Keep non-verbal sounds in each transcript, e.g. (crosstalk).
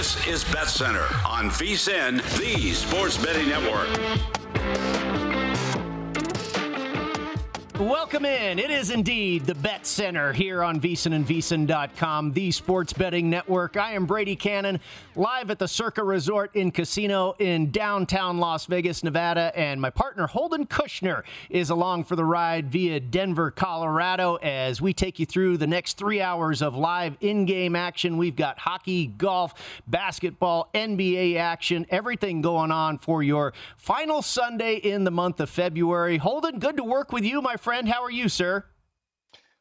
This is Bet Center on VSIN, the Sports Betting Network. Welcome in. It is indeed the Bet Center here on VSIN and VSIN.com, the sports betting network. I am Brady Cannon, live at the Circa Resort in Casino in downtown Las Vegas, Nevada, and my partner Holden Kushner is along for the ride via Denver, Colorado, as we take you through the next three hours of live in-game action. We've got hockey, golf, basketball, NBA action, everything going on for your final Sunday in the month of February. Holden, good to work with you, my friend friend. How are you, sir?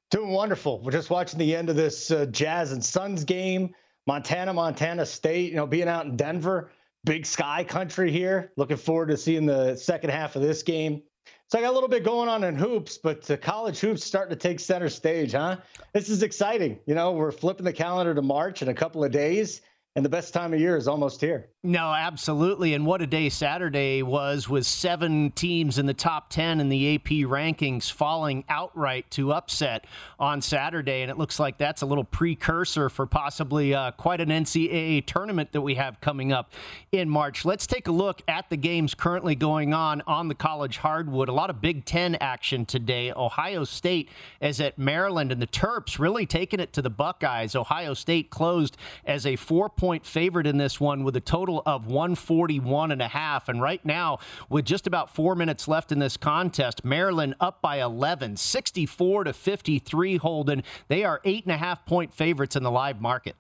Doing wonderful. We're just watching the end of this uh, Jazz and Suns game. Montana, Montana State. You know, being out in Denver, big sky country here. Looking forward to seeing the second half of this game. So I got a little bit going on in hoops, but college hoops starting to take center stage, huh? This is exciting. You know, we're flipping the calendar to March in a couple of days, and the best time of year is almost here. No, absolutely. And what a day Saturday was with seven teams in the top 10 in the AP rankings falling outright to upset on Saturday. And it looks like that's a little precursor for possibly uh, quite an NCAA tournament that we have coming up in March. Let's take a look at the games currently going on on the college hardwood. A lot of Big Ten action today. Ohio State is at Maryland, and the Terps really taking it to the Buckeyes. Ohio State closed as a four point favorite in this one with a total total of 141 and a half. And right now, with just about four minutes left in this contest, Maryland up by 11, 64 to 53. Holden, they are eight and a half point favorites in the live market.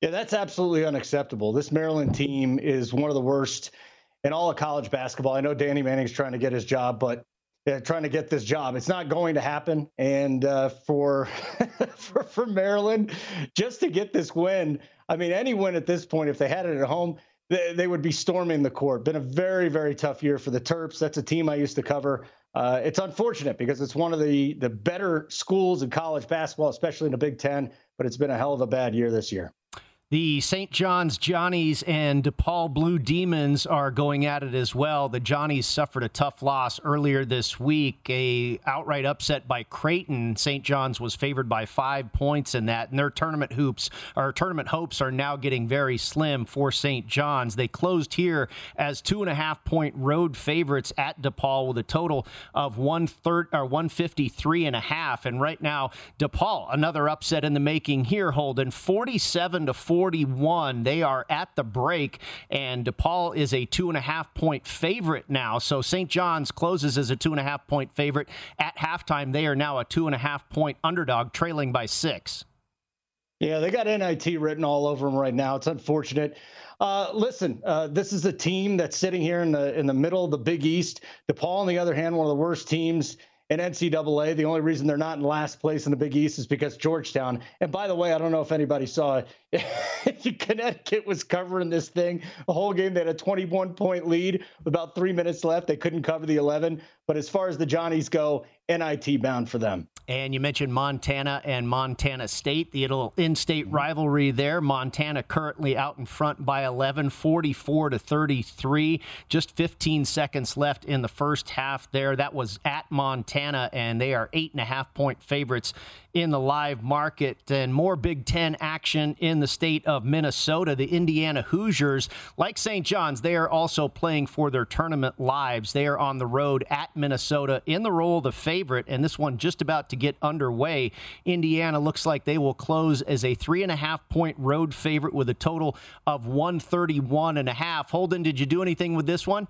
Yeah, that's absolutely unacceptable. This Maryland team is one of the worst in all of college basketball. I know Danny Manning's trying to get his job, but trying to get this job. It's not going to happen. And uh, for, (laughs) for for Maryland, just to get this win, I mean, any win at this point, if they had it at home, they, they would be storming the court. Been a very very tough year for the Terps. That's a team I used to cover. Uh, it's unfortunate because it's one of the the better schools in college basketball, especially in the Big Ten. But it's been a hell of a bad year this year. The St. John's Johnnies and DePaul Blue Demons are going at it as well. The Johnnies suffered a tough loss earlier this week, a outright upset by Creighton. St. John's was favored by five points in that, and their tournament hoops or tournament hopes are now getting very slim for St. John's. They closed here as two and a half point road favorites at DePaul with a total of one third or 153 and a half. And right now, DePaul, another upset in the making here, holding 47 to 4 41. They are at the break, and DePaul is a two and a half point favorite now. So St. John's closes as a two and a half point favorite. At halftime, they are now a two and a half point underdog, trailing by six. Yeah, they got NIT written all over them right now. It's unfortunate. Uh, listen, uh, this is a team that's sitting here in the in the middle of the Big East. DePaul, on the other hand, one of the worst teams in NCAA. The only reason they're not in last place in the Big East is because Georgetown. And by the way, I don't know if anybody saw it. (laughs) Connecticut was covering this thing the whole game. They had a 21 point lead with about three minutes left. They couldn't cover the 11. But as far as the Johnnies go, NIT bound for them. And you mentioned Montana and Montana State, the little in-state mm-hmm. rivalry there. Montana currently out in front by 11, 44 to 33. Just 15 seconds left in the first half there. That was at Montana, and they are eight and a half point favorites in the live market. And more Big Ten action in the state of Minnesota. The Indiana Hoosiers, like St. John's, they are also playing for their tournament lives. They are on the road at Minnesota in the role of the favorite, and this one just about to get underway. Indiana looks like they will close as a three and a half point road favorite with a total of 131 and a half. Holden, did you do anything with this one?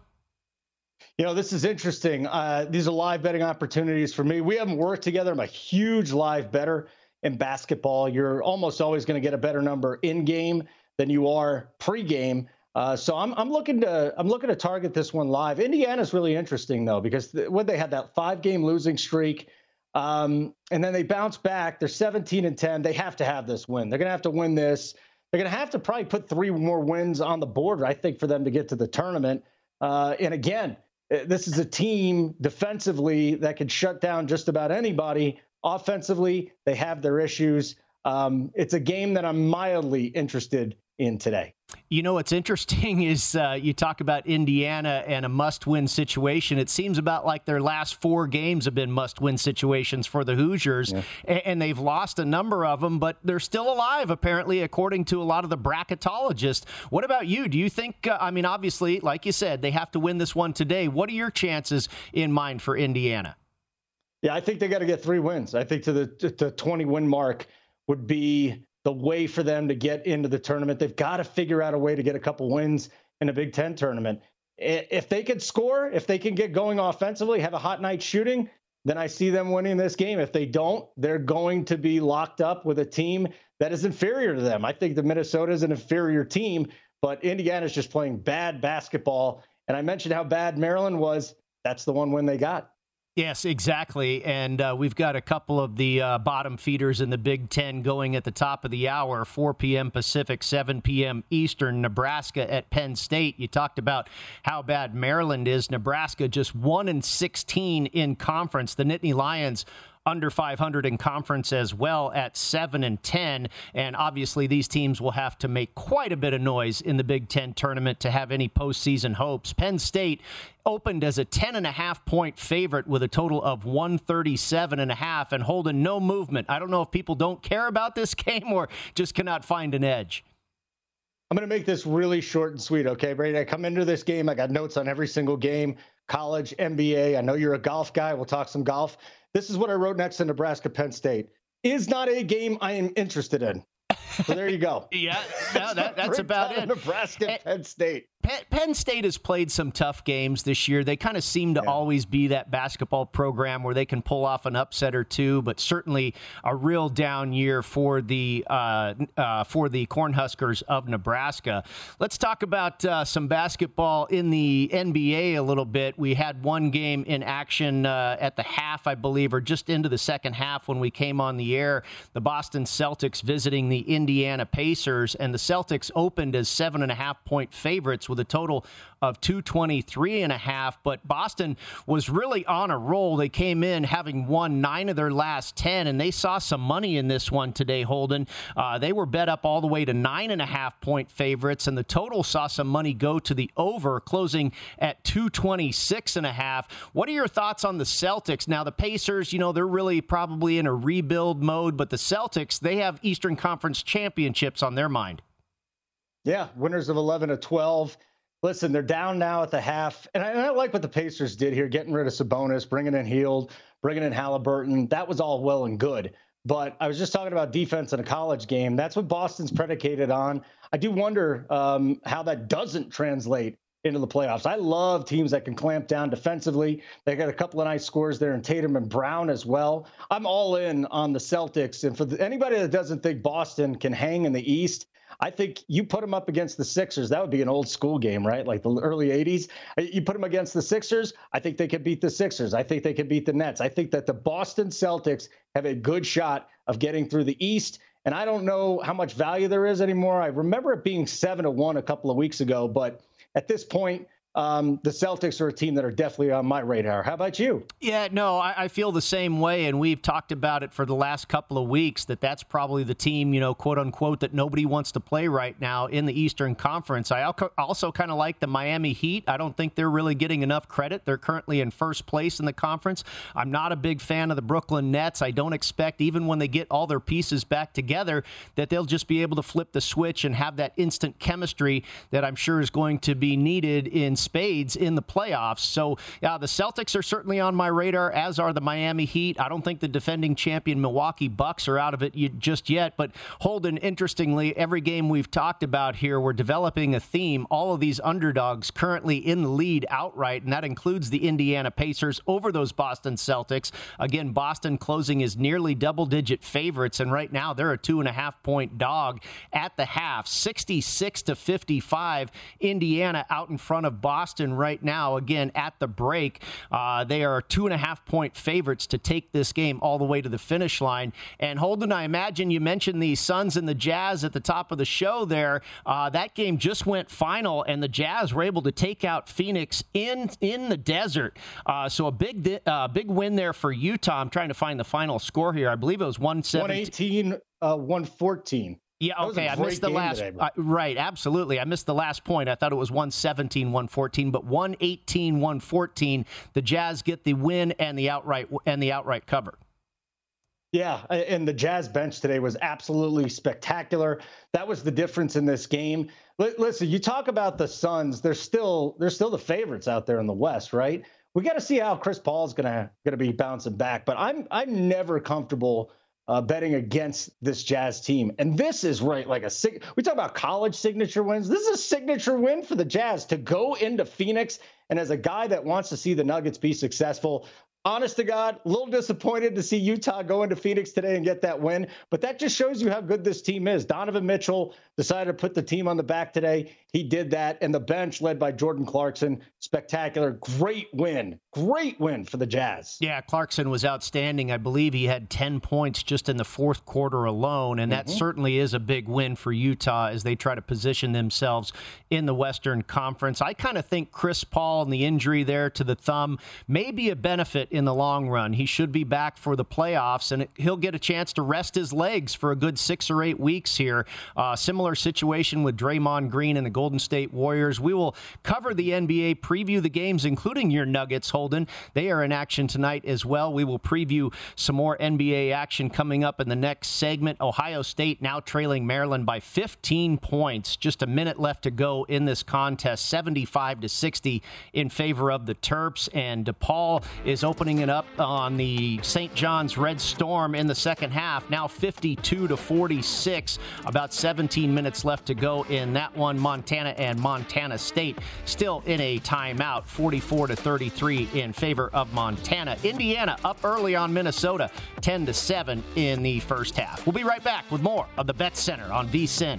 You know, this is interesting. Uh, these are live betting opportunities for me. We haven't worked together. I'm a huge live better in basketball. You're almost always going to get a better number in game than you are pre-game. Uh, so I'm, I'm looking to I'm looking to target this one live. Indiana's really interesting though because th- when they had that five game losing streak, um, and then they bounce back. They're 17 and 10. They have to have this win. They're going to have to win this. They're going to have to probably put three more wins on the board, I think, for them to get to the tournament. Uh, and again, this is a team defensively that can shut down just about anybody. Offensively, they have their issues. Um, it's a game that I'm mildly interested in today. You know what's interesting (laughs) is uh, you talk about Indiana and a must-win situation. It seems about like their last four games have been must-win situations for the Hoosiers, yeah. and, and, they've lost a number of them, but they're still alive apparently, according to a lot of the bracketologists. What about you? Do you think? Uh, I mean, obviously, like you said, they have to win this one today. What are your chances in mind for Indiana? Yeah, I think they got to get three wins. I think to the to 20 win mark would be the way for them to get into the tournament. They've got to figure out a way to get a couple wins in a Big Ten tournament. If they can score, if they can get going offensively, have a hot night shooting, then I see them winning this game. If they don't, they're going to be locked up with a team that is inferior to them. I think the Minnesota is an inferior team, but Indiana's just playing bad basketball. And I mentioned how bad Maryland was. That's the one win they got. Yes, exactly. And uh, we've got a couple of the uh, bottom feeders in the Big Ten going at the top of the hour 4 p.m. Pacific, 7 p.m. Eastern. Nebraska at Penn State. You talked about how bad Maryland is. Nebraska just 1 and 16 in conference. The Nittany Lions under 500 in conference as well at 7 and 10 and obviously these teams will have to make quite a bit of noise in the Big 10 tournament to have any postseason hopes. Penn State opened as a 10 and a half point favorite with a total of 137 and a half and holding no movement. I don't know if people don't care about this (laughs) game or just cannot find an edge. I'm going to make this really short and sweet, okay, Brady? I come into this game, I got notes on every single game, college, NBA. I know you're a golf guy. We'll talk some golf. This is what I wrote next to Nebraska Penn State. Is not a game I am interested in. So there you go. (laughs) yeah, no, that, that's about it. Nebraska Penn State. Penn State has played some tough games this year. They kind of seem to yeah. always be that basketball program where they can pull off an upset or two, but certainly a real down year for the uh, uh, for the Cornhuskers of Nebraska. Let's talk about uh, some basketball in the NBA a little bit. We had one game in action uh, at the half, I believe, or just into the second half when we came on the air. The Boston Celtics visiting the Indiana Pacers, and the Celtics opened as seven and a half point favorites with a total of 223 and a half. But Boston was really on a roll. They came in having won nine of their last 10, and they saw some money in this one today, Holden. Uh, they were bet up all the way to nine and a half point favorites, and the total saw some money go to the over, closing at 226 and a half. What are your thoughts on the Celtics? Now, the Pacers, you know, they're really probably in a rebuild mode, but the Celtics, they have Eastern Conference championships on their mind. Yeah, winners of 11 to 12. Listen, they're down now at the half, and I, and I, like what the Pacers did here, getting rid of Sabonis, bringing in Hield, bringing in Halliburton. That was all well and good. But I was just talking about defense in a college game. That's what Boston's predicated on. I do wonder um, how that doesn't translate into the playoffs. I love teams that can clamp down defensively. They got a couple of nice scores there in Tatum and Brown as well. I'm all in on the Celtics. And for the, anybody that doesn't think Boston can hang in the East, I think you put them up against the Sixers. That would be an old school game, right? Like the early 80s. Uh, you put them against the Sixers. I think they could beat the Sixers. I think they could beat the Nets. I think that the Boston Celtics have a good shot of getting through the East. And I don't know how much value there is anymore. I remember it being seven to one a couple of weeks ago, but at this point, um, the Celtics are a team that are definitely on my radar. How about you? Yeah, no, I, I, feel the same way, and we've talked about it for the last couple of weeks. That that's probably the team, you know, quote unquote, that nobody wants to play right now in the Eastern Conference. I also kind of like the Miami Heat. I don't think they're really getting enough credit. They're currently in first place in the conference. I'm not a big fan of the Brooklyn Nets. I don't expect, even when they get all their pieces back together, that they'll just be able to flip the switch and have that instant chemistry that I'm sure is going to be needed in spades in the playoffs. So, yeah, the Celtics are certainly on my radar, as are the Miami Heat. I don't think the defending champion Milwaukee Bucks are out of it just yet. But Holden, interestingly, every game we've talked about here, we're developing a theme. All of these underdogs currently in the lead outright, and that includes the Indiana Pacers over those Boston Celtics. Again, Boston closing is nearly double digit favorites, and right now they're a two and a half point dog at the half, 66 to 55. Indiana out in front of Boston. Boston right now, again, at the break. Uh, they are two and a half point favorites to take this game all the way to the finish line. And Holden, I imagine you mentioned the Suns and the Jazz at the top of the show there. Uh, that game just went final, and the Jazz were able to take out Phoenix in in the desert. Uh, so a big uh, big win there for Utah. I'm trying to find the final score here. I believe it was 117. 118, uh, 114. Yeah, okay. I missed the last. Today, uh, right, absolutely. I missed the last point. I thought it was 117, 114, but 118, 114. The Jazz get the win and the outright and the outright cover. Yeah, and the Jazz bench today was absolutely spectacular. That was the difference in this game. Listen, you talk about the Suns; they're still they're still the favorites out there in the West, right? We got to see how Chris Paul's gonna gonna be bouncing back. But I'm I'm never comfortable uh, betting against this Jazz team. And this is right like a sig- we talk about college signature wins. This is a signature win for the Jazz to go into Phoenix. And as a guy that wants to see the Nuggets be successful, honest to God, a little disappointed to see Utah go into Phoenix today and get that win. But that just shows you how good this team is. Donovan Mitchell decided to put the team on the back today. He did that. And the bench, led by Jordan Clarkson, spectacular. Great win. Great win for the Jazz. Yeah, Clarkson was outstanding. I believe he had 10 points just in the fourth quarter alone. And that mm-hmm. certainly is a big win for Utah as they try to position themselves in the Western Conference. I kind of think Chris Paul and the injury there to the thumb may be a benefit in the long run. He should be back for the playoffs, and he'll get a chance to rest his legs for a good six or eight weeks here. Uh, similar situation with Draymond Green and the Golden State Warriors. We will cover the NBA, preview the games, including your Nuggets, Holden. They are in action tonight as well. We will preview some more NBA action coming up in the next segment. Ohio State now trailing Maryland by 15 points. Just a minute left to go in this contest, 75 to 60 in favor of the Terps. And DePaul is opening it up on the St. John's Red Storm in the second half. Now 52 to 46. About 17 minutes left to go in that one. Montana and Montana State still in a timeout, 44 to 33 in favor of Montana. Indiana up early on Minnesota, 10 to 7 in the first half. We'll be right back with more of the Bet Center on VSIN.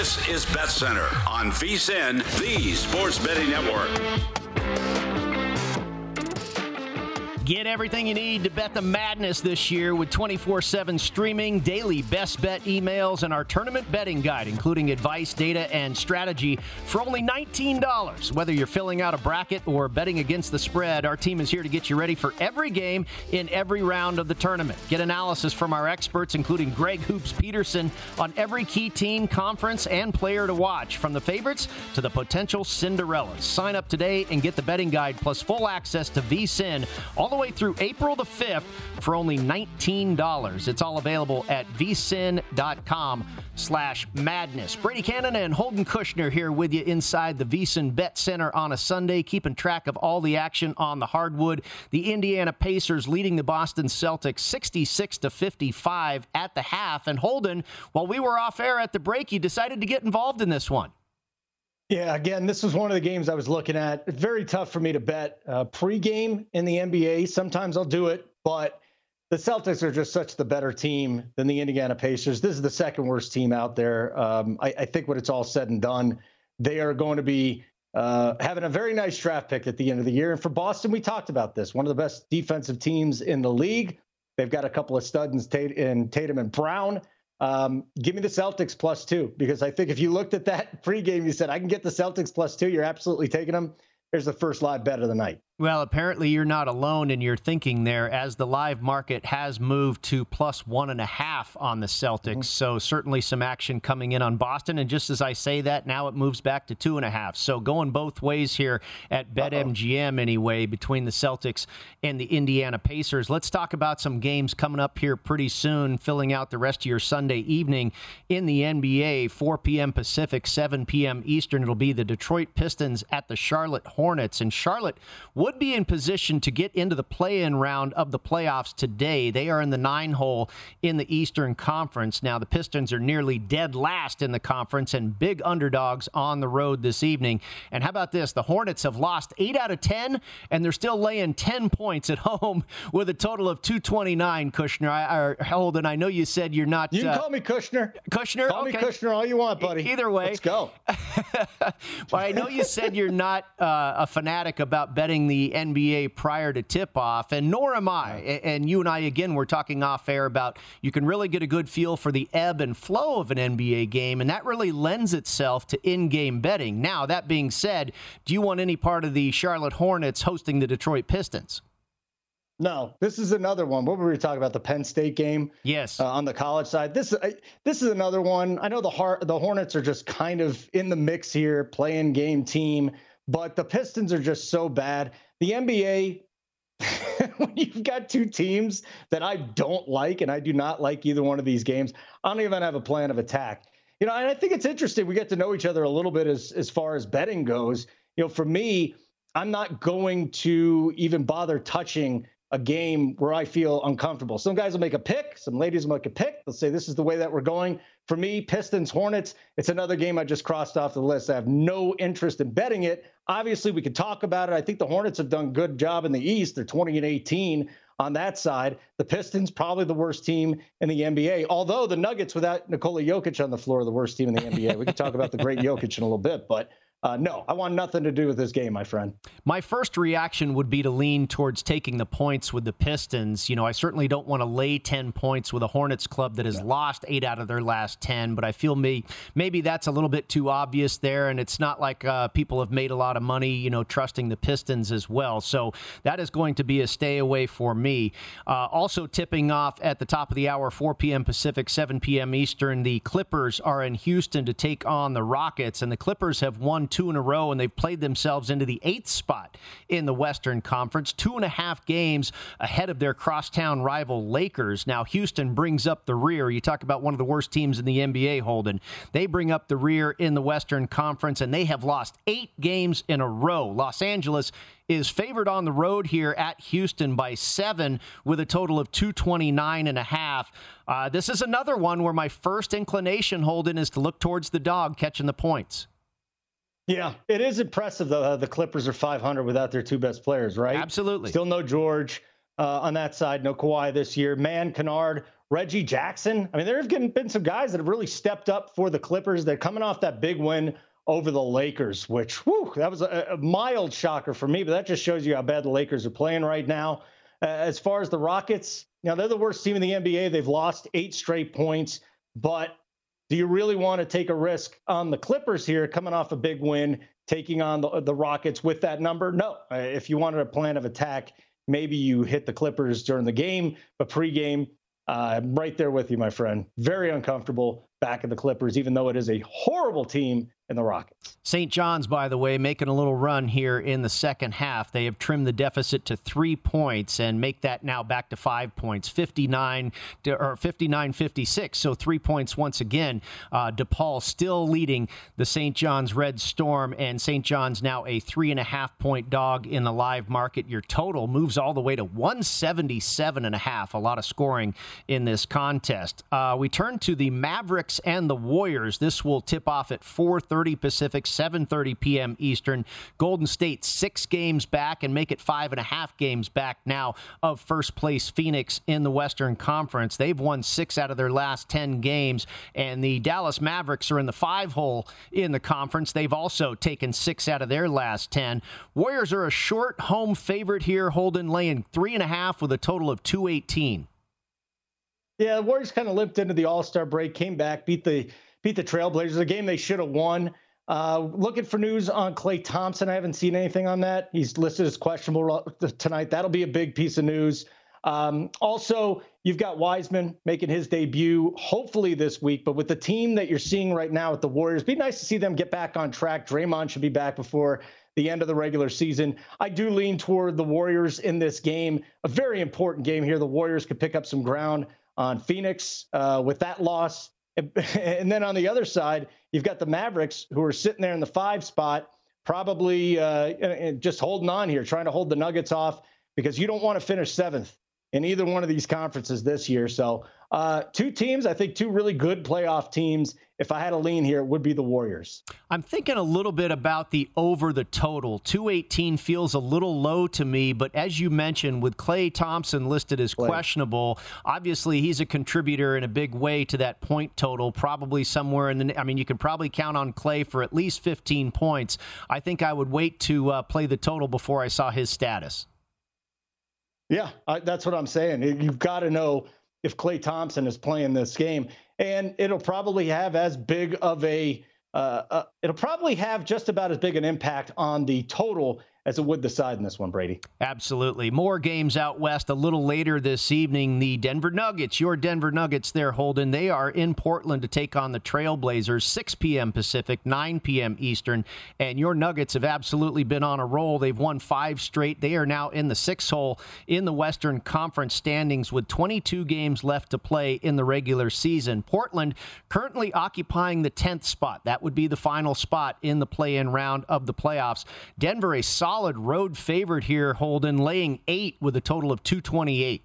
This is Bet Center on VSIN, the Sports Betting Network. Get everything you need to bet the madness this year with 24 7 streaming, daily best bet emails, and our tournament betting guide, including advice, data, and strategy for only $19. Whether you're filling out a bracket or betting against the spread, our team is here to get you ready for every game in every round of the tournament. Get analysis from our experts, including Greg Hoops Peterson, on every key team, conference, and player to watch, from the favorites to the potential Cinderellas. Sign up today and get the betting guide plus full access to VSIN all the way through April the 5th for only $19. It's all available at vsin.com slash madness. Brady Cannon and Holden Kushner here with you inside the VSIN Bet Center on a Sunday, keeping track of all the action on the hardwood. The Indiana Pacers leading the Boston Celtics 66 to 55 at the half. And Holden, while we were off air at the break, you decided to get involved in this one. Yeah, again, this was one of the games I was looking at. Very tough for me to bet uh, pregame in the NBA. Sometimes I'll do it, but the Celtics are just such the better team than the Indiana Pacers. This is the second worst team out there. Um, I, I, think when it's all said and done, they are going to be uh, having a very nice draft pick at the end of the year. And for Boston, we talked about this. One of the best defensive teams in the league. They've got a couple of studs in Tatum and Brown. Um, give me the Celtics plus two because I think if you looked at that (laughs) pregame, you said I can get the Celtics plus two. You're absolutely taking them. There's the first live bet of the night. Well, apparently you're not alone in your thinking there, as the live market has moved to plus one and a half on the Celtics. Mm-hmm. So certainly some action coming in on Boston. And just as I say that, now it moves back to two and a half. So going both ways here at BetMGM anyway, between the Celtics and the Indiana Pacers. Let's talk about some games coming up here pretty soon, filling out the rest of your Sunday evening in the NBA. 4 p.m. Pacific, 7 p.m. Eastern. It'll be the Detroit Pistons at the Charlotte Hornets. And Charlotte would would be in position to get into the play in round of the playoffs today. They are in the nine hole in the Eastern Conference. Now, the Pistons are nearly dead last in the conference and big underdogs on the road this evening. And how about this? The Hornets have lost eight out of 10, and they're still laying 10 points at (laughs) home with a total of 229, Kushner. I, or Holden, I know you said you're not. You can uh, call me Kushner. Kushner? Call okay. me Kushner all you want, buddy. Either way. Let's go. (laughs) but I know you said you're not uh, a fanatic about betting the NBA prior to tip off, and nor am I. And you and I, again, we're talking off air about you can really get a good feel for the ebb and flow of an NBA game, and that really lends itself to in game betting. Now, that being said, do you want any part of the Charlotte Hornets hosting the Detroit Pistons? No, this is another one. What were we talking about? The Penn State game. Yes. Uh, on the college side, this uh, this is another one. I know the Har- the Hornets are just kind of in the mix here, playing game team, but the Pistons are just so bad the NBA, (laughs) when you've got two teams that I don't like, and I do not like either one of these games, I don't even have a plan of attack. You know, and I think it's interesting. We get to know each other a little bit as as far as betting goes. You know, for me, I'm not going to even bother touching a game where I feel uncomfortable. Some guys will make a pick, some ladies will make a pick. They'll say this is the way that we're going. For me, Pistons, Hornets, it's another game I just crossed off the list. I have no interest in betting it. Obviously, we could talk about it. I think the Hornets have done a good job in the East. They're 20 and 18 on that side. The Pistons, probably the worst team in the NBA. Although the Nuggets, without Nikola Jokic on the floor, are the worst team in the NBA. We could talk about the great Jokic in a little bit, but uh, no, I want nothing to do with this game, my friend. My first reaction would be to lean towards taking the points with the Pistons. You know, I certainly don't want to lay 10 points with a Hornets club that has yeah. lost eight out of their last 10, but I feel me, maybe that's a little bit too obvious there. And it's not like uh, people have made a lot of money, you know, trusting the Pistons as well. So that is going to be a stay away for me. Uh, also, tipping off at the top of the hour, 4 p.m. Pacific, 7 p.m. Eastern, the Clippers are in Houston to take on the Rockets, and the Clippers have won two in a row, and they've played themselves into the eighth spot in the Western Conference, two and a half games ahead of their crosstown rival Lakers. Now, Houston brings up the rear. You talk about one of the worst teams in the NBA, Holden. They bring up the rear in the Western Conference, and they have lost eight games in a row. Los Angeles is favored on the road here at Houston by seven with a total of 229 and a half. Uh, this is another one where my first inclination, Holden, is to look towards the dog catching the points. Yeah, it is impressive though. Uh, the Clippers are 500 without their two best players, right? Absolutely. Still no George uh, on that side, no Kawhi this year. Man, Kennard, Reggie Jackson. I mean, there have been some guys that have really stepped up for the Clippers. They're coming off that big win over the Lakers, which whew, that was a, a mild shocker for me, but that just shows you how bad the Lakers are playing right now. Uh, as far as the Rockets, now they're the worst team in the NBA. They've lost eight straight points, but do you really want to take a risk on the Clippers here, coming off a big win, taking on the, the Rockets with that number? No. Uh, if you wanted a plan of attack, maybe you hit the Clippers during the game, but pregame, uh, I'm right there with you, my friend. Very uncomfortable back of the Clippers, even though it is a horrible team in the Rockets. St. John's, by the way, making a little run here in the second half. They have trimmed the deficit to three points and make that now back to five points, 59 to, or 59 56. So three points once again. Uh, DePaul still leading the St. John's Red Storm, and St. John's now a three and a half point dog in the live market. Your total moves all the way to 177 and a half. A lot of scoring in this contest. Uh, we turn to the Mavericks and the Warriors. This will tip off at 4:30 Pacific, 7:30 p.m. Eastern. Golden State six games back and make it five and a half games back now of first place Phoenix in the Western Conference. They've won six out of their last ten games, and the Dallas Mavericks are in the five hole in the conference. They've also taken six out of their last ten. Warriors are a short home favorite here, holding laying three and a half with a total of 218. Yeah, the Warriors kind of limped into the All Star break, came back, beat the beat the Trailblazers, a game they should have won. Uh, looking for news on Klay Thompson. I haven't seen anything on that. He's listed as questionable tonight. That'll be a big piece of news. Um, also, you've got Wiseman making his debut hopefully this week, but with the team that you're seeing right now with the Warriors, be nice to see them get back on track. Draymond should be back before the end of the regular season. I do lean toward the Warriors in this game, a very important game here. The Warriors could pick up some ground on Phoenix uh, with that loss. (laughs) And then on the other side, you've got the Mavericks who are sitting there in the five spot, probably uh, just holding on here, trying to hold the Nuggets off because you don't want to finish seventh in either one of these conferences this year. So, uh, two teams, I think, two really good playoff teams. If I had a lean here, it would be the Warriors. I'm thinking a little bit about the over the total. 218 feels a little low to me, but as you mentioned, with Klay Thompson listed as Klay. questionable, obviously he's a contributor in a big way to that point total, probably somewhere in the. I mean, you can probably count on Klay for at least 15 points. I think I would wait to uh, play the total before I saw his status. Yeah, I, that's what I'm saying. You've got to know if Klay Thompson is playing this game, and it'll probably have as big of a uh, uh, it'll probably have just about as big an impact on the total as it would the side in this one, Brady. Absolutely. More games out west a little later this evening. The Denver Nuggets, your Denver Nuggets there, Holden. They are in Portland to take on the Trailblazers, 6 p.m. Pacific, 9 p.m. Eastern. And your Nuggets have absolutely been on a roll. They've won five straight. They are now in the six hole in the Western Conference standings with 22 games left to play in the regular season. Portland currently occupying the 10th spot. That would be the final spot in the play in round of the playoffs. Denver, a solid solid road favorite here, Holden, laying eight with a total of 228.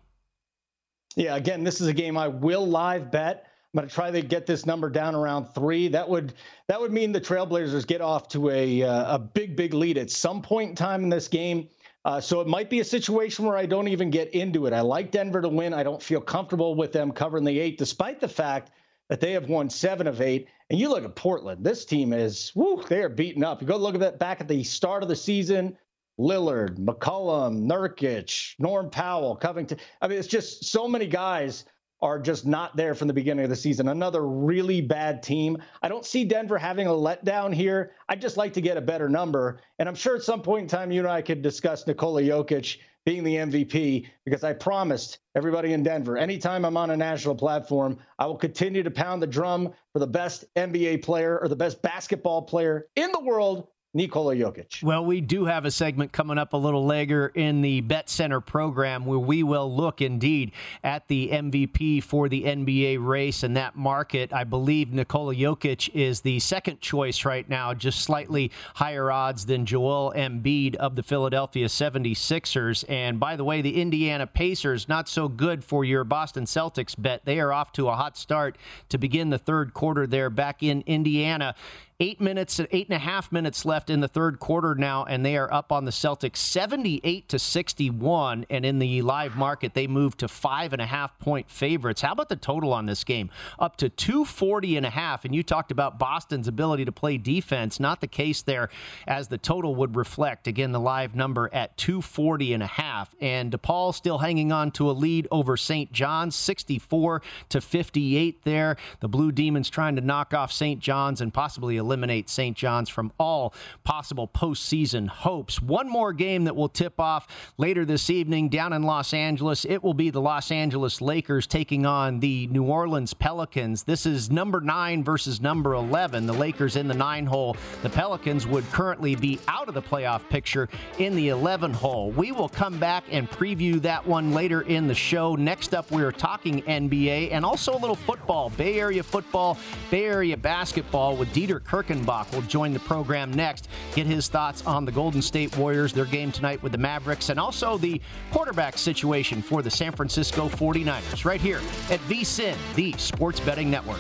Yeah, again, this is a game I will live bet. I'm going to try to get this number down around three. That would that would mean the Trailblazers get off to a uh, a big big lead at some point in time in this game. Uh, so it might be a situation where I don't even get into it. I like Denver to win. I don't feel comfortable with them covering the eight, despite the fact that they have won seven of eight. And you look at Portland, this team is, whoo, they are beaten up. You go look at that back at the start of the season, Lillard, McCollum, Nurkic, Norm Powell, Covington. I mean, it's just so many guys are just not there from the beginning of the season. Another really bad team. I don't see Denver having a letdown here. I'd just like to get a better number. And I'm sure at some point in time, you and I could discuss Nikola Jokic being the MVP because I promised everybody in Denver, anytime I'm on a national platform, I will continue to pound the drum for the best NBA player or the best basketball player in the world Nikola Jokic. Well, we do have a segment coming up a little later in the Bet Center program where we will look indeed at the MVP for the NBA race and that market. I believe Nikola Jokic is the second choice right now, just slightly higher odds than Joel Embiid of the Philadelphia 76ers. And by the way, the Indiana Pacers, not so good for your Boston Celtics bet. They are off to a hot start to begin the third quarter there back in Indiana. Eight minutes, and eight and a half minutes left in the third quarter now, and they are up on the Celtics 78 to 61. And in the live market, they move to five and a half point favorites. How about the total on this game? Up to 240 and a half. And you talked about Boston's ability to play defense. Not the case there, as the total would reflect. Again, the live number at 240 and a half. And DePaul still hanging on to a lead over St. John's, 64 to 58 there. The Blue Demons trying to knock off St. John's and possibly eliminate St. John's from all possible postseason hopes. One more game that will tip off later this evening down in Los Angeles. It will be the Los Angeles Lakers taking on the New Orleans Pelicans. This is number nine versus number 11. The Lakers in the nine hole. The Pelicans would currently be out of the playoff picture in the 11 hole. We will come back and preview that one later in the show. Next up, we are talking NBA and also a little football, Bay Area football, Bay Area basketball with Dieter Kurtenbach will join the program next. Get his thoughts on the Golden State Warriors, their game tonight with the Mavericks, and also the quarterback situation for the San Francisco 49ers right here at VSIN, the Sports Betting Network.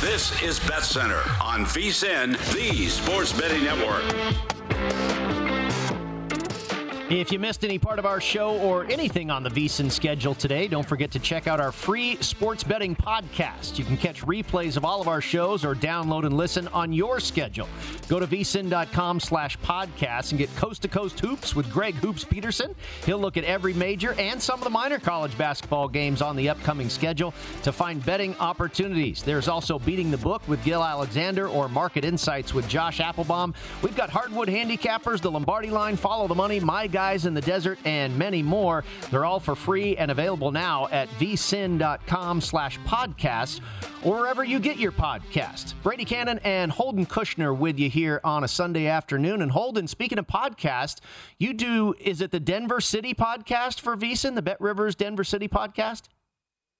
This is Bet Center on VSIN, the Sports Betting Network. If you missed any part of our show or anything on the VSIN schedule today, don't forget to check out our free sports betting podcast. You can catch replays of all of our shows or download and listen on your schedule. Go to vsin.com slash podcast and get coast to coast hoops with Greg Hoops Peterson. He'll look at every major and some of the minor college basketball games on the upcoming schedule to find betting opportunities. There's also Beating the Book with Gill Alexander or Market Insights with Josh Appelbaum. We've got Hardwood Handicappers, the Lombardi line, Follow the Money, My Guys in the Desert, and many more. They're all for free and available now at vsin.com slash podcast or wherever you get your podcast. Brady Cannon and Holden Kushner with you here on a Sunday afternoon. And Holden, speaking of podcast, you do, is it the Denver City podcast for VSIN, the Bet Rivers Denver City podcast?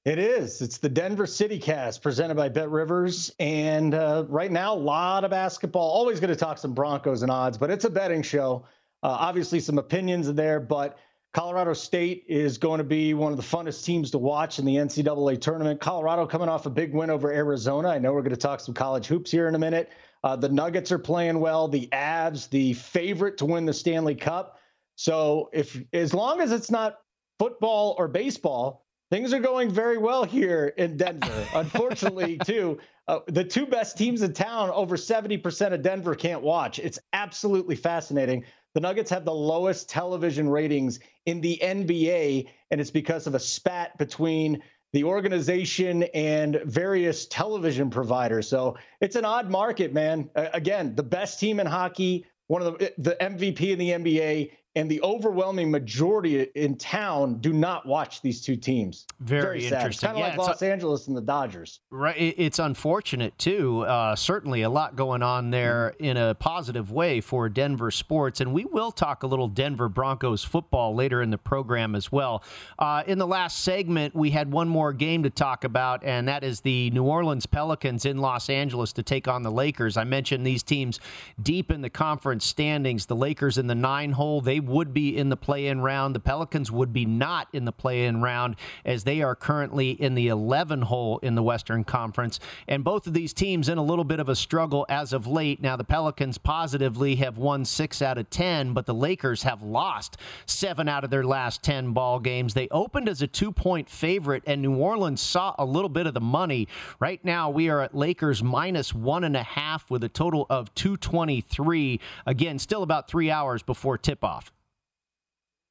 It is. It's the Denver City Cast presented by Bet Rivers. And uh, right now, a lot of basketball. Always going to talk some Broncos and odds, but it's a betting show. Uh, obviously, some opinions are there, but Colorado State is going to be one of the funnest teams to watch in the NCAA tournament. Colorado coming off a big win over Arizona. I know we're going to talk some college hoops here in a minute. Uh, the Nuggets are playing well. The Avs, the favorite to win the Stanley Cup. So if as long as it's not football or baseball, things are going very well here in Denver. (laughs) Unfortunately, too, uh, the two best teams in town, over 70% of Denver can't watch. It's absolutely fascinating. The Nuggets have the lowest television ratings in the NBA, and it's because of a spat between the organization and various television providers. So it's an odd market, man. Again, the best team in hockey, one of the the MVP in the NBA, and the overwhelming majority in town do not watch these two teams. Very, Very sad. interesting. Kind of yeah, like Los Angeles and the Dodgers. Right. It's unfortunate too. Uh, certainly, a lot going on there in a positive way for Denver sports, and we will talk a little Denver Broncos football later in the program as well. Uh, in the last segment, we had one more game to talk about, and that is the New Orleans Pelicans in Los Angeles to take on the Lakers. I mentioned these teams deep in the conference standings. The Lakers in the nine hole. They would be in the play in round. The Pelicans would be not in the play in round as they are currently in the 11 hole in the Western Conference. And both of these teams in a little bit of a struggle as of late. Now, the Pelicans positively have won six out of 10, but the Lakers have lost seven out of their last 10 ball games. They opened as a two point favorite, and New Orleans saw a little bit of the money. Right now, we are at Lakers minus one and a half with a total of 223. Again, still about three hours before tip off.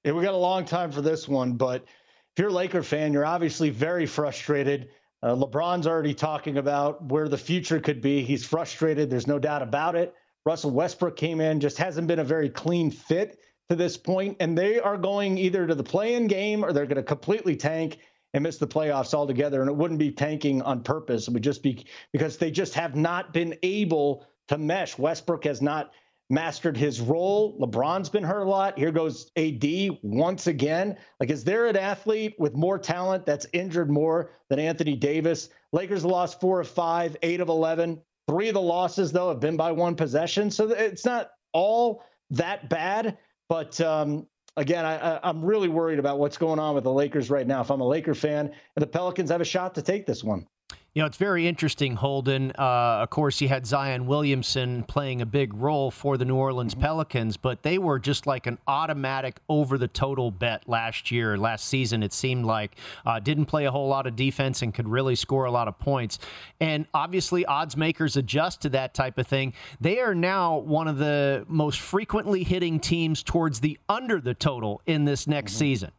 Yeah, we got a long time for this one, but if you're a Laker fan, you're obviously very frustrated. Uh, LeBron's already talking about where the future could be. He's frustrated. There's no doubt about it. Russell Westbrook came in, just hasn't been a very clean fit to this point, and they are going either to the play-in game or they're going to completely tank and miss the playoffs altogether. And it wouldn't be tanking on purpose; it would just be because they just have not been able to mesh. Westbrook has not mastered his role. LeBron's been hurt a lot. Here goes AD once again. Like, is there an athlete with more talent that's injured more than Anthony Davis? Lakers lost four of five, eight of 11. Three of the losses, though, have been by one possession. So it's not all that bad. But um, again, I, am really worried about what's going on with the Lakers right now. If I'm a Laker fan, and the Pelicans have a shot to take this one. You know, it's very interesting, Holden. Uh, of course, you had Zion Williamson playing a big role for the New Orleans mm-hmm. Pelicans, but they were just like an automatic over the total bet last year. Last season, it seemed like uh, didn't play a whole lot of defense and could really score a lot of points. And obviously, odds makers adjust to that type of thing. They are now one of the most frequently hitting teams towards the under the total in this next mm-hmm. season.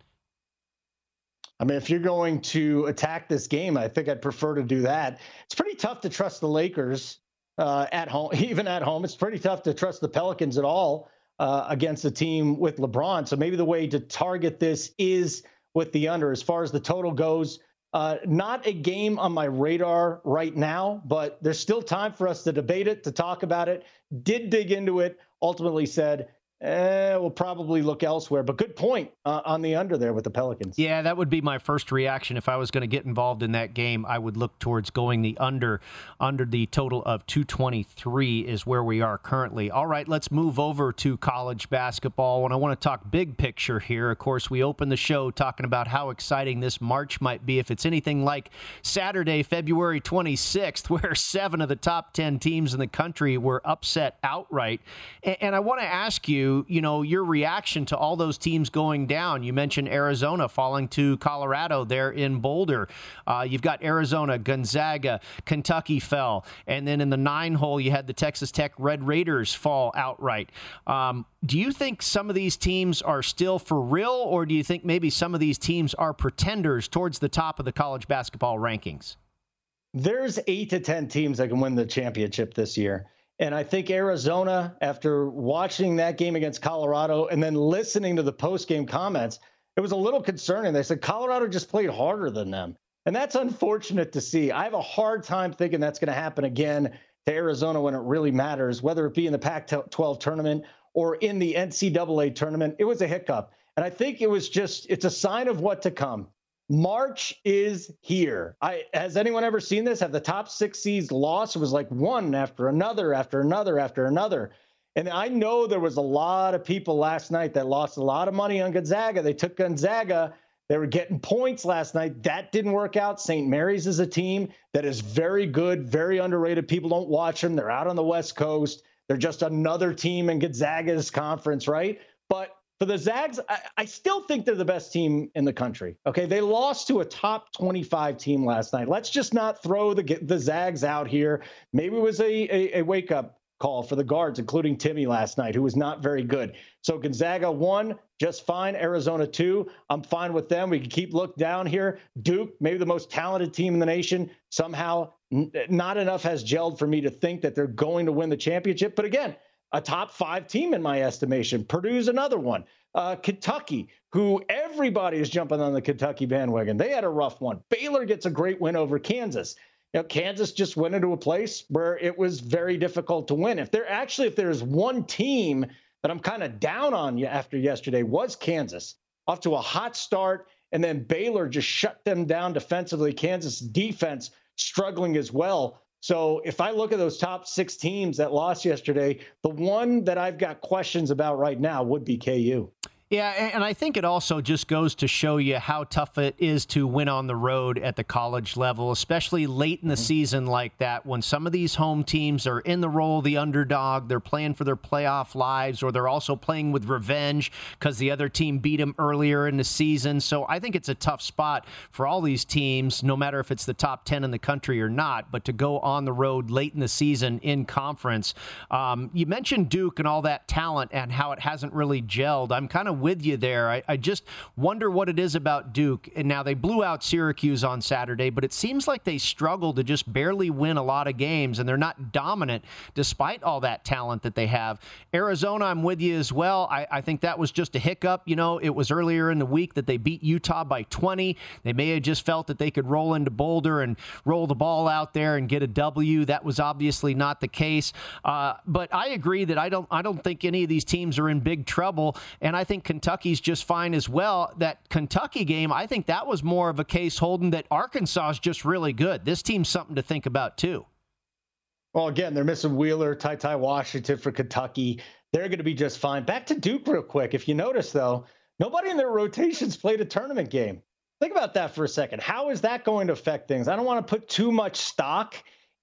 I mean, if you're going to attack this game, I think I'd prefer to do that. It's pretty tough to trust the Lakers uh, at home, (laughs) even at home. It's pretty tough to trust the Pelicans at all uh, against a team with LeBron. So maybe the way to target this is with the under. As far as the total goes, uh, not a game on my radar right now, but there's still time for us to debate it, to talk about it. Did dig into it, ultimately said Eh, we'll probably look elsewhere. But good point uh, on the under there with the Pelicans. Yeah, that would be my first reaction if I was going to get involved in that game. I would look towards going the under. Under the total of 223 is where we are currently. All right, let's move over to college basketball. And I want to talk big picture here. Of course, we opened the show talking about how exciting this March might be if it's anything like Saturday, February 26th, (laughs) where seven of the top 10 teams in the country were upset outright. And I want to ask you you, know, your reaction to all those teams going down. You mentioned Arizona falling to Colorado there in Boulder. Uh, you've got Arizona, Gonzaga, Kentucky fell, and then in the nine hole you had the Texas Tech Red Raiders fall outright. Um, do you think some of these teams are still for real, or do you think maybe some of these teams are pretenders towards the top of the college basketball rankings? There's eight to 10 teams that can win the championship this year. And I think Arizona, after watching that game against Colorado and then listening to the post game comments, it was a little concerning. They said Colorado just played harder than them. And that's unfortunate to see. I have a hard time thinking that's going to happen again to Arizona when it really matters, whether it be in the Pac 12 tournament or in the NCAA tournament. It was a hiccup. And I think it was just, it's a sign of what to come. March is here. I has anyone ever seen this? Have the top six seeds lost? It was like one after another, after another, after another. And I know there was a lot of people last night that lost a lot of money on Gonzaga. They took Gonzaga. They were getting points last night. That didn't work out. St. Mary's is a team that is very good, very underrated. People don't watch them. They're out on the West Coast. They're just another team in Gonzaga's conference, right? But for the Zags, I, I, still think they're the best team in the country. Okay, they lost to a top 25 team last night. Let's just not throw the the Zags out here. Maybe it was a, a, a wake up call for the guards, including Timme last night, who was not very good. So Gonzaga won just fine. Arizona two, I'm fine with them. We can keep look down here. Duke, maybe the most talented team in the nation, somehow n- not enough has gelled for me to think that they're going to win the championship. But again a top five team in my estimation. Purdue's another one. Uh, Kentucky, who everybody is jumping on the Kentucky bandwagon. They had a rough one. Baylor gets a great win over Kansas. You know, Kansas just went into a place where it was very difficult to win. If there actually, if there's one team that I'm kind of down on after yesterday, was Kansas. Off to a hot start, and then Baylor just shut them down defensively. Kansas defense struggling as well. So if I look at those top six teams that lost yesterday, the one that I've got questions about right now would be KU. Yeah, and I think it also just goes to show you how tough it is to win on the road at the college level, especially late in the mm-hmm. season like that when some of these home teams are in the role of the underdog, they're playing for their playoff lives, or they're also playing with revenge because the other team beat them earlier in the season. So I think it's a tough spot for all these teams, no matter if it's the top 10 in the country or not, but to go on the road late in the season in conference. Um, you mentioned Duke and all that talent and how it hasn't really gelled. I'm kind of with you there. I, I, just wonder what it is about Duke. And now they blew out Syracuse on Saturday, but it seems like they struggle to just barely win a lot of games, and they're not dominant despite all that talent that they have. Arizona, I'm with you as well. I, I think that was just a hiccup. You know, it was earlier in the week that they beat Utah by 20. They may have just felt that they could roll into Boulder and roll the ball out there and get a W. That was obviously not the case. Uh, but I agree that I don't I don't think any of these teams are in big trouble, and I think Kentucky's just fine as well. That Kentucky game, I think that was more of a case holding that Arkansas is just really good. This team's something to think about too. Well, again, they're missing Wheeler, Ty Ty Washington for Kentucky. They're going to be just fine. Back to Duke real quick. If you notice, though, nobody in their rotations played a tournament game. Think about that for a second. How is that going to affect things? I don't want to put too much stock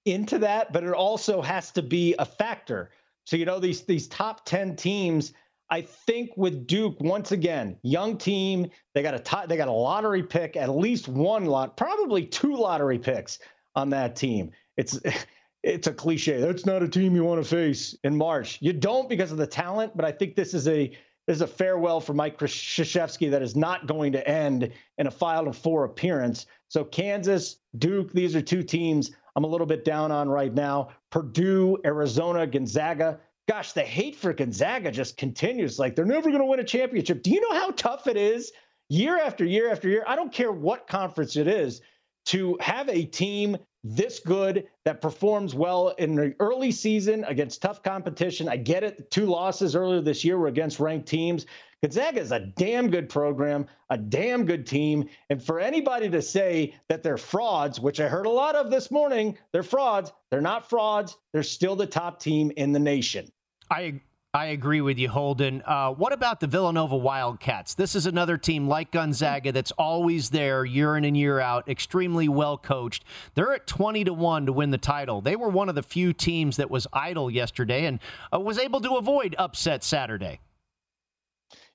into that, but it also has to be a factor. So you know these these top 10 teams, I think with Duke once again, young team, they got a t- they got a lottery pick, at least one lot, probably two lottery picks on that team. It's (laughs) it's a cliche. That's not a team you want to face in March. You don't because of the talent, but I think this is a this is a farewell for Mike Krzyzewski that is not going to end in a Final Four appearance. So Kansas, Duke, these are two teams I'm a little bit down on right now. Purdue, Arizona, Gonzaga. Gosh, the hate for Gonzaga just continues. Like they're never going to win a championship. Do you know how tough it is year after year after year? I don't care what conference it is to have a team this good that performs well in the early season against tough competition. I get it. Two losses earlier this year were against ranked teams. Gonzaga is a damn good program, a damn good team. And for anybody to say that they're frauds, which I heard a lot of this morning, they're frauds. They're not frauds. They're still the top team in the nation. I I agree with you, Holden. Uh, what about the Villanova Wildcats? This is another team like Gonzaga that's always there year in and year out, extremely well coached. They're at 20 to 1 to win the title. They were one of the few teams that was idle yesterday and uh, was able to avoid upset Saturday.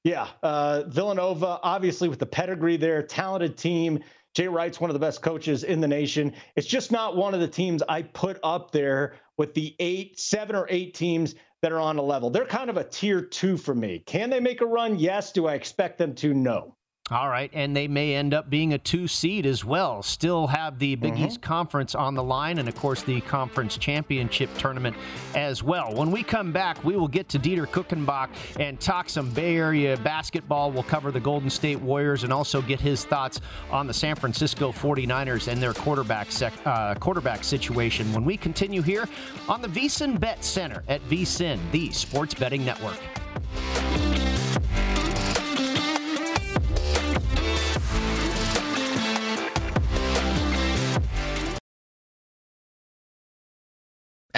Yeah, uh, Villanova, obviously with the pedigree there, talented team. Jay Wright's one of the best coaches in the nation. It's just not one of the teams I put up there with the eight, seven or eight teams that are on a level. They're kind of a tier two for me. Can they make a run? Yes. Do I expect them to? No. All right, and they may end up being a two seed as well. Still have the Big mm-hmm. East Conference on the line, and of course the conference championship tournament as well. When we come back, we will get to Dieter Kurtenbach and talk some Bay Area basketball. We'll cover the Golden State Warriors and also get his thoughts on the San Francisco 49ers and their quarterback sec- uh, quarterback situation. When we continue here on the VSIN Bet Center at VSIN, the Sports Betting Network.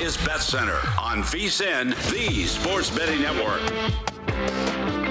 Is Bet Center on VSIN, the Sports Betting Network.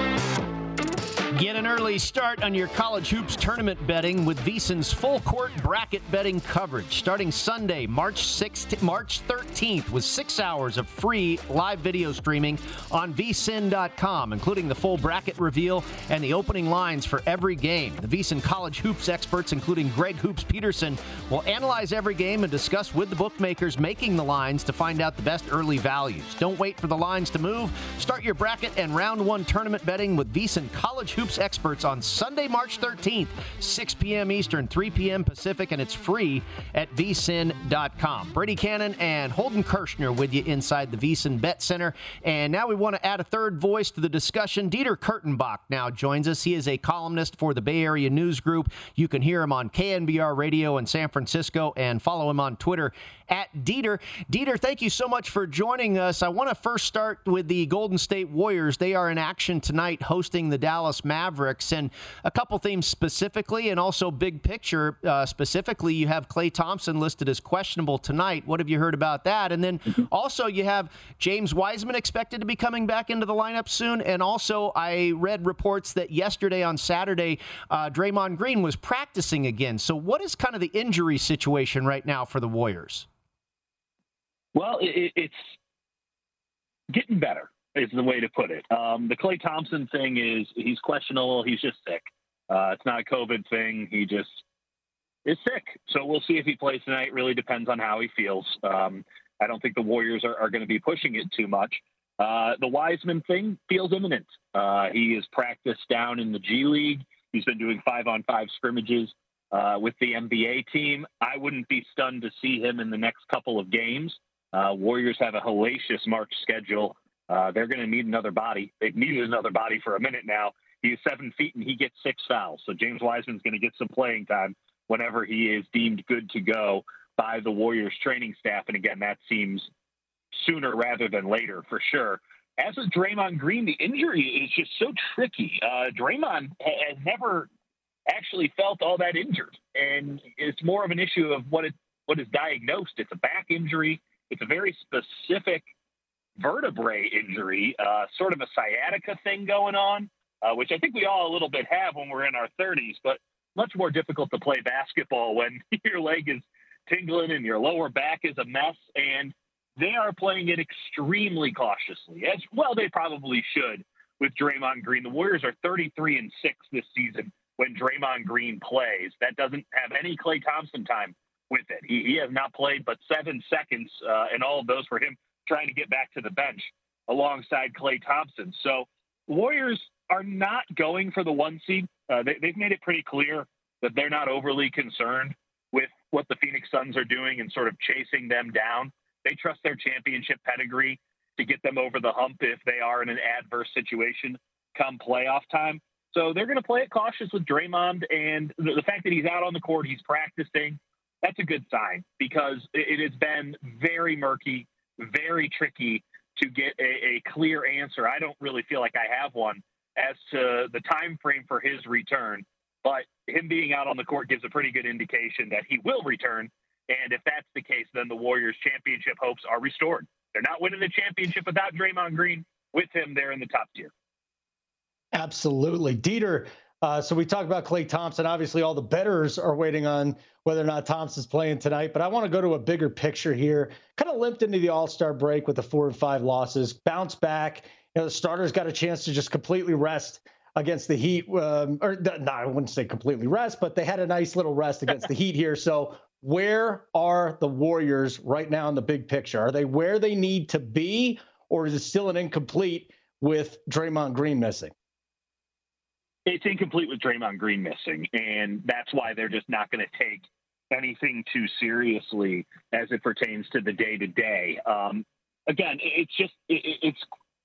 Get an early start on your college hoops tournament betting with VSIN's full court bracket betting coverage starting Sunday, March 6th, March 13th with 6 hours of free live video streaming on vsin.com including the full bracket reveal and the opening lines for every game. The VSIN college hoops experts including Greg Hoops Peterson will analyze every game and discuss with the bookmakers making the lines to find out the best early values. Don't wait for the lines to move. Start your bracket and round 1 tournament betting with VSIN college hoops Hoops experts on Sunday, March 13th, 6 p.m. Eastern, 3 p.m. Pacific, and it's free at vsin.com. Brady Kannon and Holden Kirshner with you inside the VSIN Bet Center. And now we want to add a third voice to the discussion. Dieter Kurtenbach now joins us. He is a columnist for the Bay Area News Group. You can hear him on KNBR Radio in San Francisco and follow him on Twitter at Dieter. Dieter, thank you so much for joining us. I want to first start with the Golden State Warriors. They are in action tonight hosting the Dallas Mavericks. And a couple themes specifically and also big picture. Uh, specifically, you have Klay Thompson listed as questionable tonight. What have you heard about that? And then mm-hmm. also, you have James Wiseman expected to be coming back into the lineup soon. And also, I read reports that yesterday on Saturday, uh, Draymond Green was practicing again. So, what is kind of the injury situation right now for the Warriors? Well, it, it's getting better is the way to put it. Um, the Klay Thompson thing is he's questionable. He's just sick. Uh, it's not a COVID thing. He just is sick. So we'll see if he plays tonight. Really depends on how he feels. Um, I don't think the Warriors are, are going to be pushing it too much. Uh, the Wiseman thing feels imminent. Uh, he is practiced down in the G League. He's been doing five on five scrimmages uh, with the NBA team. I wouldn't be stunned to see him in the next couple of games. Uh, Warriors have a hellacious March schedule. Uh, they're going to need another body. They've needed another body for a minute now. He's seven feet and he gets six fouls. So James Wiseman's going to get some playing time whenever he is deemed good to go by the Warriors training staff. And again, that seems sooner rather than later for sure. As with Draymond Green, the injury is just so tricky. Uh, Draymond has never actually felt all that injured, and it's more of an issue of what it what is diagnosed. It's a back injury. It's a very specific vertebrae injury, uh, sort of a sciatica thing going on, uh, which I think we all a little bit have when we're in our 30s, but much more difficult to play basketball when (laughs) your leg is tingling and your lower back is a mess. And they are playing it extremely cautiously, as well they probably should with Draymond Green. The Warriors are 33 and 6 this season when Draymond Green plays. That doesn't have any Klay Thompson time with it. He, he has not played but seven seconds, uh, and all of those for him trying to get back to the bench alongside Klay Thompson. So Warriors are not going for the one seed. Uh, they, they've made it pretty clear that they're not overly concerned with what the Phoenix Suns are doing and sort of chasing them down. They trust their championship pedigree to get them over the hump if they are in an adverse situation come playoff time. So they're going to play it cautious with Draymond, and the, the, fact that he's out on the court, he's practicing. That's a good sign because it, it has been very murky, very tricky to get a, a clear answer. I don't really feel like I have one as to the time frame for his return, but him being out on the court gives a pretty good indication that he will return. And if that's the case, then the Warriors' championship hopes are restored. They're not winning the championship without Draymond Green. With him, they're in the top tier. Absolutely. Dieter, uh, so we talked about Klay Thompson. Obviously, all the betters are waiting on whether or not Thompson's playing tonight. But I want to go to a bigger picture here. Kind of limped into the All Star break with the four and five losses, bounce back. You know, the starters got a chance to just completely rest against the Heat. Um, or no, I wouldn't say completely rest, but they had a nice little rest (laughs) against the Heat here. So where are the Warriors right now in the big picture? Are they where they need to be, or is it still an incomplete with Draymond Green missing? It's incomplete with Draymond Green missing, and that's why they're just not going to take anything too seriously as it pertains to the day to day. Again, it's just it, it's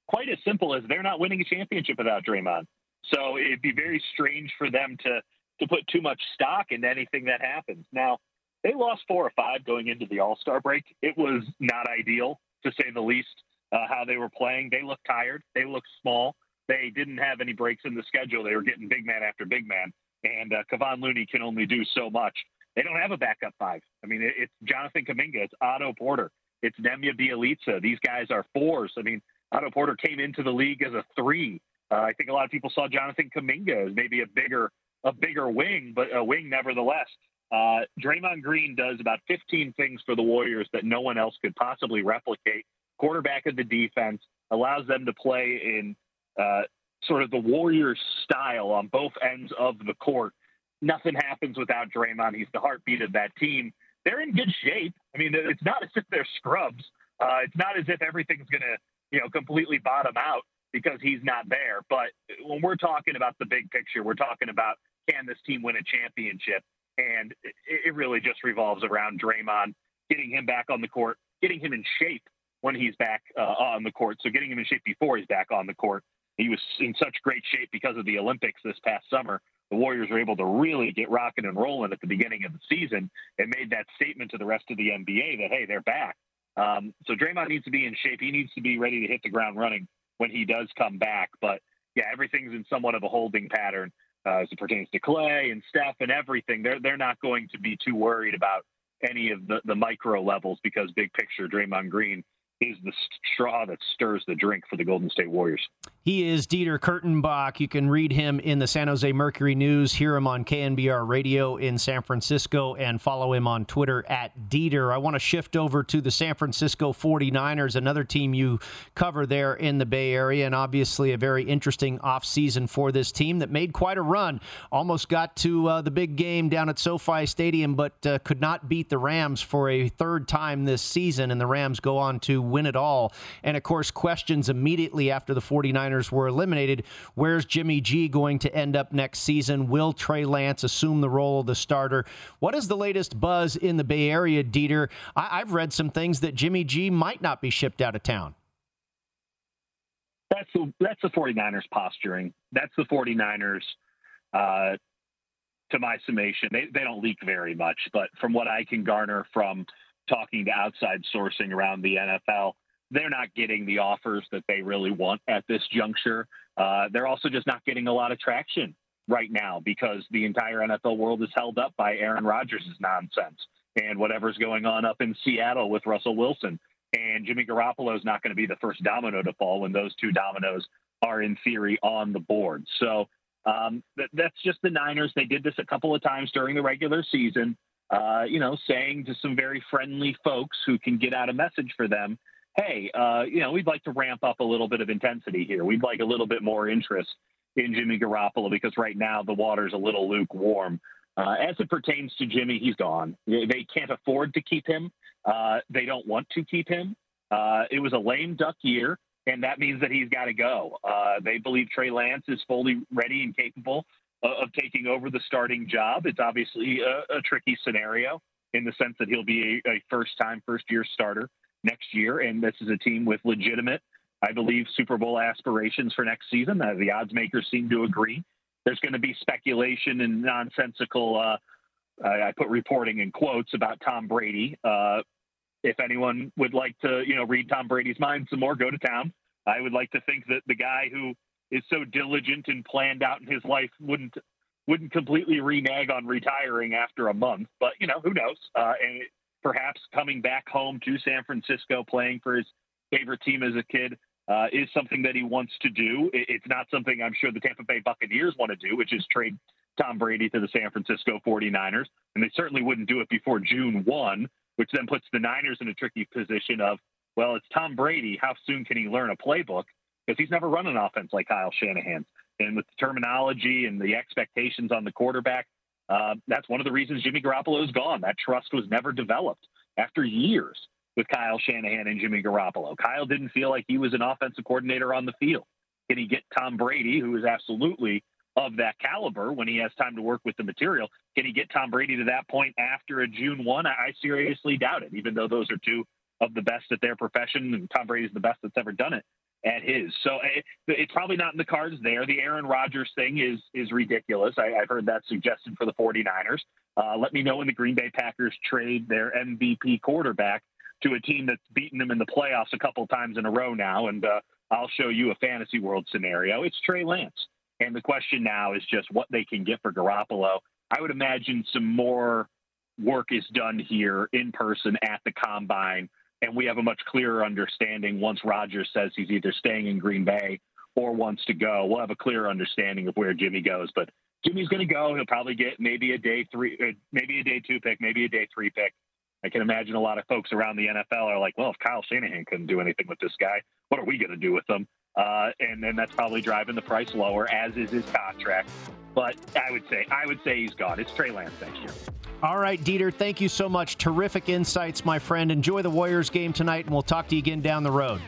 quite as simple as they're not winning a championship without Draymond. So it'd be very strange for them to to put too much stock in anything that happens. Now they lost four or five going into the All Star break. It was not ideal to say the least. Uh, how they were playing, they looked tired. They looked small they didn't have any breaks in the schedule. They were getting big man after big man, and uh, Kevon Looney can only do so much. They don't have a backup five. I mean, it, it's Jonathan Kuminga, it's Otto Porter, it's Nemanja Bjelica. These guys are fours. I mean, Otto Porter came into the league as a three. Uh, I think a lot of people saw Jonathan Kuminga as maybe a bigger a bigger wing, but a wing nevertheless. Uh, Draymond Green does about 15 things for the Warriors that no one else could possibly replicate. Quarterback of the defense allows them to play in uh, sort of the Warriors style on both ends of the court. Nothing happens without Draymond. He's the heartbeat of that team. They're in good shape. I mean, it's not as if they're scrubs. Uh, it's not as if everything's going to, you know, completely bottom out because he's not there. But when we're talking about the big picture, we're talking about can this team win a championship? And it, it really just revolves around Draymond getting him back on the court, getting him in shape when he's back uh, on the court. So getting him in shape before he's back on the court. He was in such great shape because of the Olympics this past summer. The Warriors were able to really get rocking and rolling at the beginning of the season and made that statement to the rest of the NBA that, hey, they're back. Um, so Draymond needs to be in shape. He needs to be ready to hit the ground running when he does come back. But yeah, everything's in somewhat of a holding pattern uh, as it pertains to Klay and Steph and everything. They're they're not going to be too worried about any of the, the micro levels because big picture Draymond Green is the straw that stirs the drink for the Golden State Warriors. He is Dieter Kurtenbach. You can read him in the San Jose Mercury News, hear him on KNBR Radio in San Francisco, and follow him on Twitter at Dieter. I want to shift over to the San Francisco 49ers, another team you cover there in the Bay Area, and obviously a very interesting offseason for this team that made quite a run. Almost got to uh, the big game down at SoFi Stadium, but uh, could not beat the Rams for a third time this season, and the Rams go on to win it all. And of course, questions immediately after the 49ers 49ers were eliminated. Where's Jimmy G going to end up next season? Will Trey Lance assume the role of the starter? What is the latest buzz in the Bay Area, Dieter? I- have read some things that Jimmy G might not be shipped out of town. That's the, that's the 49ers posturing. That's the 49ers. Uh, to my summation, they, they don't leak very much, but from what I can garner from talking to outside sourcing around the NFL, they're not getting the offers that they really want at this juncture. Uh, they're also just not getting a lot of traction right now because the entire NFL world is held up by Aaron Rodgers' nonsense and whatever's going on up in Seattle with Russell Wilson. And Jimmy Garoppolo is not going to be the first domino to fall when those two dominoes are, in theory, on the board. So um, th- that's just the Niners. They did this a couple of times during the regular season, uh, you know, saying to some very friendly folks who can get out a message for them hey, uh, you know, we'd like to ramp up a little bit of intensity here. We'd like a little bit more interest in Jimmy Garoppolo because right now the water's a little lukewarm. Uh, as it pertains to Jimmy, he's gone. They can't afford to keep him. Uh, they don't want to keep him. Uh, it was a lame duck year, and that means that he's got to go. Uh, they believe Trey Lance is fully ready and capable of, of taking over the starting job. It's obviously a, a, tricky scenario in the sense that he'll be a, a first time, first year starter next year. And this is a team with legitimate, I believe, Super Bowl aspirations for next season. Uh, the odds makers seem to agree. There's going to be speculation and nonsensical. Uh, I put reporting in quotes about Tom Brady. Uh, if anyone would like to, you know, read Tom Brady's mind some more, go to town. I would like to think that the guy who is so diligent and planned out in his life wouldn't wouldn't completely renege on retiring after a month. But you know, who knows? Uh, and perhaps coming back home to San Francisco, playing for his favorite team as a kid, uh, is something that he wants to do. It's not something I'm sure the Tampa Bay Buccaneers want to do, which is trade Tom Brady to the San Francisco 49ers. And they certainly wouldn't do it before June 1, which then puts the Niners in a tricky position of, well, it's Tom Brady. How soon can he learn a playbook? Because he's never run an offense like Kyle Shanahan. And with the terminology and the expectations on the quarterback, uh, that's one of the reasons Jimmy Garoppolo is gone. That trust was never developed after years with Kyle Shanahan and Jimmy Garoppolo. Kyle didn't feel like he was an offensive coordinator on the field. Can he get Tom Brady, who is absolutely of that caliber when he has time to work with the material? Can he get Tom Brady to that point after a June 1? I seriously doubt it, even though those are two of the best at their profession, and Tom Brady's the best that's ever done it at his. So it, eh, it's probably not in the cards there. The Aaron Rodgers thing is is ridiculous. I, have heard that suggested for the 49ers. Uh, let me know when the Green Bay Packers trade their MVP quarterback to a team that's beaten them in the playoffs a couple times in a row now, and uh, I'll show you a fantasy world scenario. It's Trey Lance. And the question now is just what they can get for Garoppolo. I would imagine some more work is done here in person at the combine and we have a much clearer understanding once Rodgers says he's either staying in Green Bay or wants to go. We'll have a clearer understanding of where Jimmy goes. But Jimmy's going to go. He'll probably get maybe a day three, uh, maybe a day two pick, maybe a day three pick. I can imagine a lot of folks around the NFL are like, well, if Kyle Shanahan couldn't do anything with this guy, what are we going to do with him? Uh, and then that's probably driving the price lower, as is his contract. But I would say, I would say he's gone. It's Trey Lance next year. All right, Dieter, thank you so much. Terrific insights, my friend. Enjoy the Warriors game tonight, and we'll talk to you again down the road.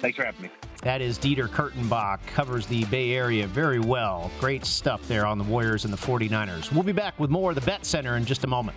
Thanks for having me. That is Dieter Kurtenbach, covers the Bay Area very well. Great stuff there on the Warriors and the 49ers. We'll be back with more of the Bet Center in just a moment.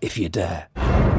if you dare.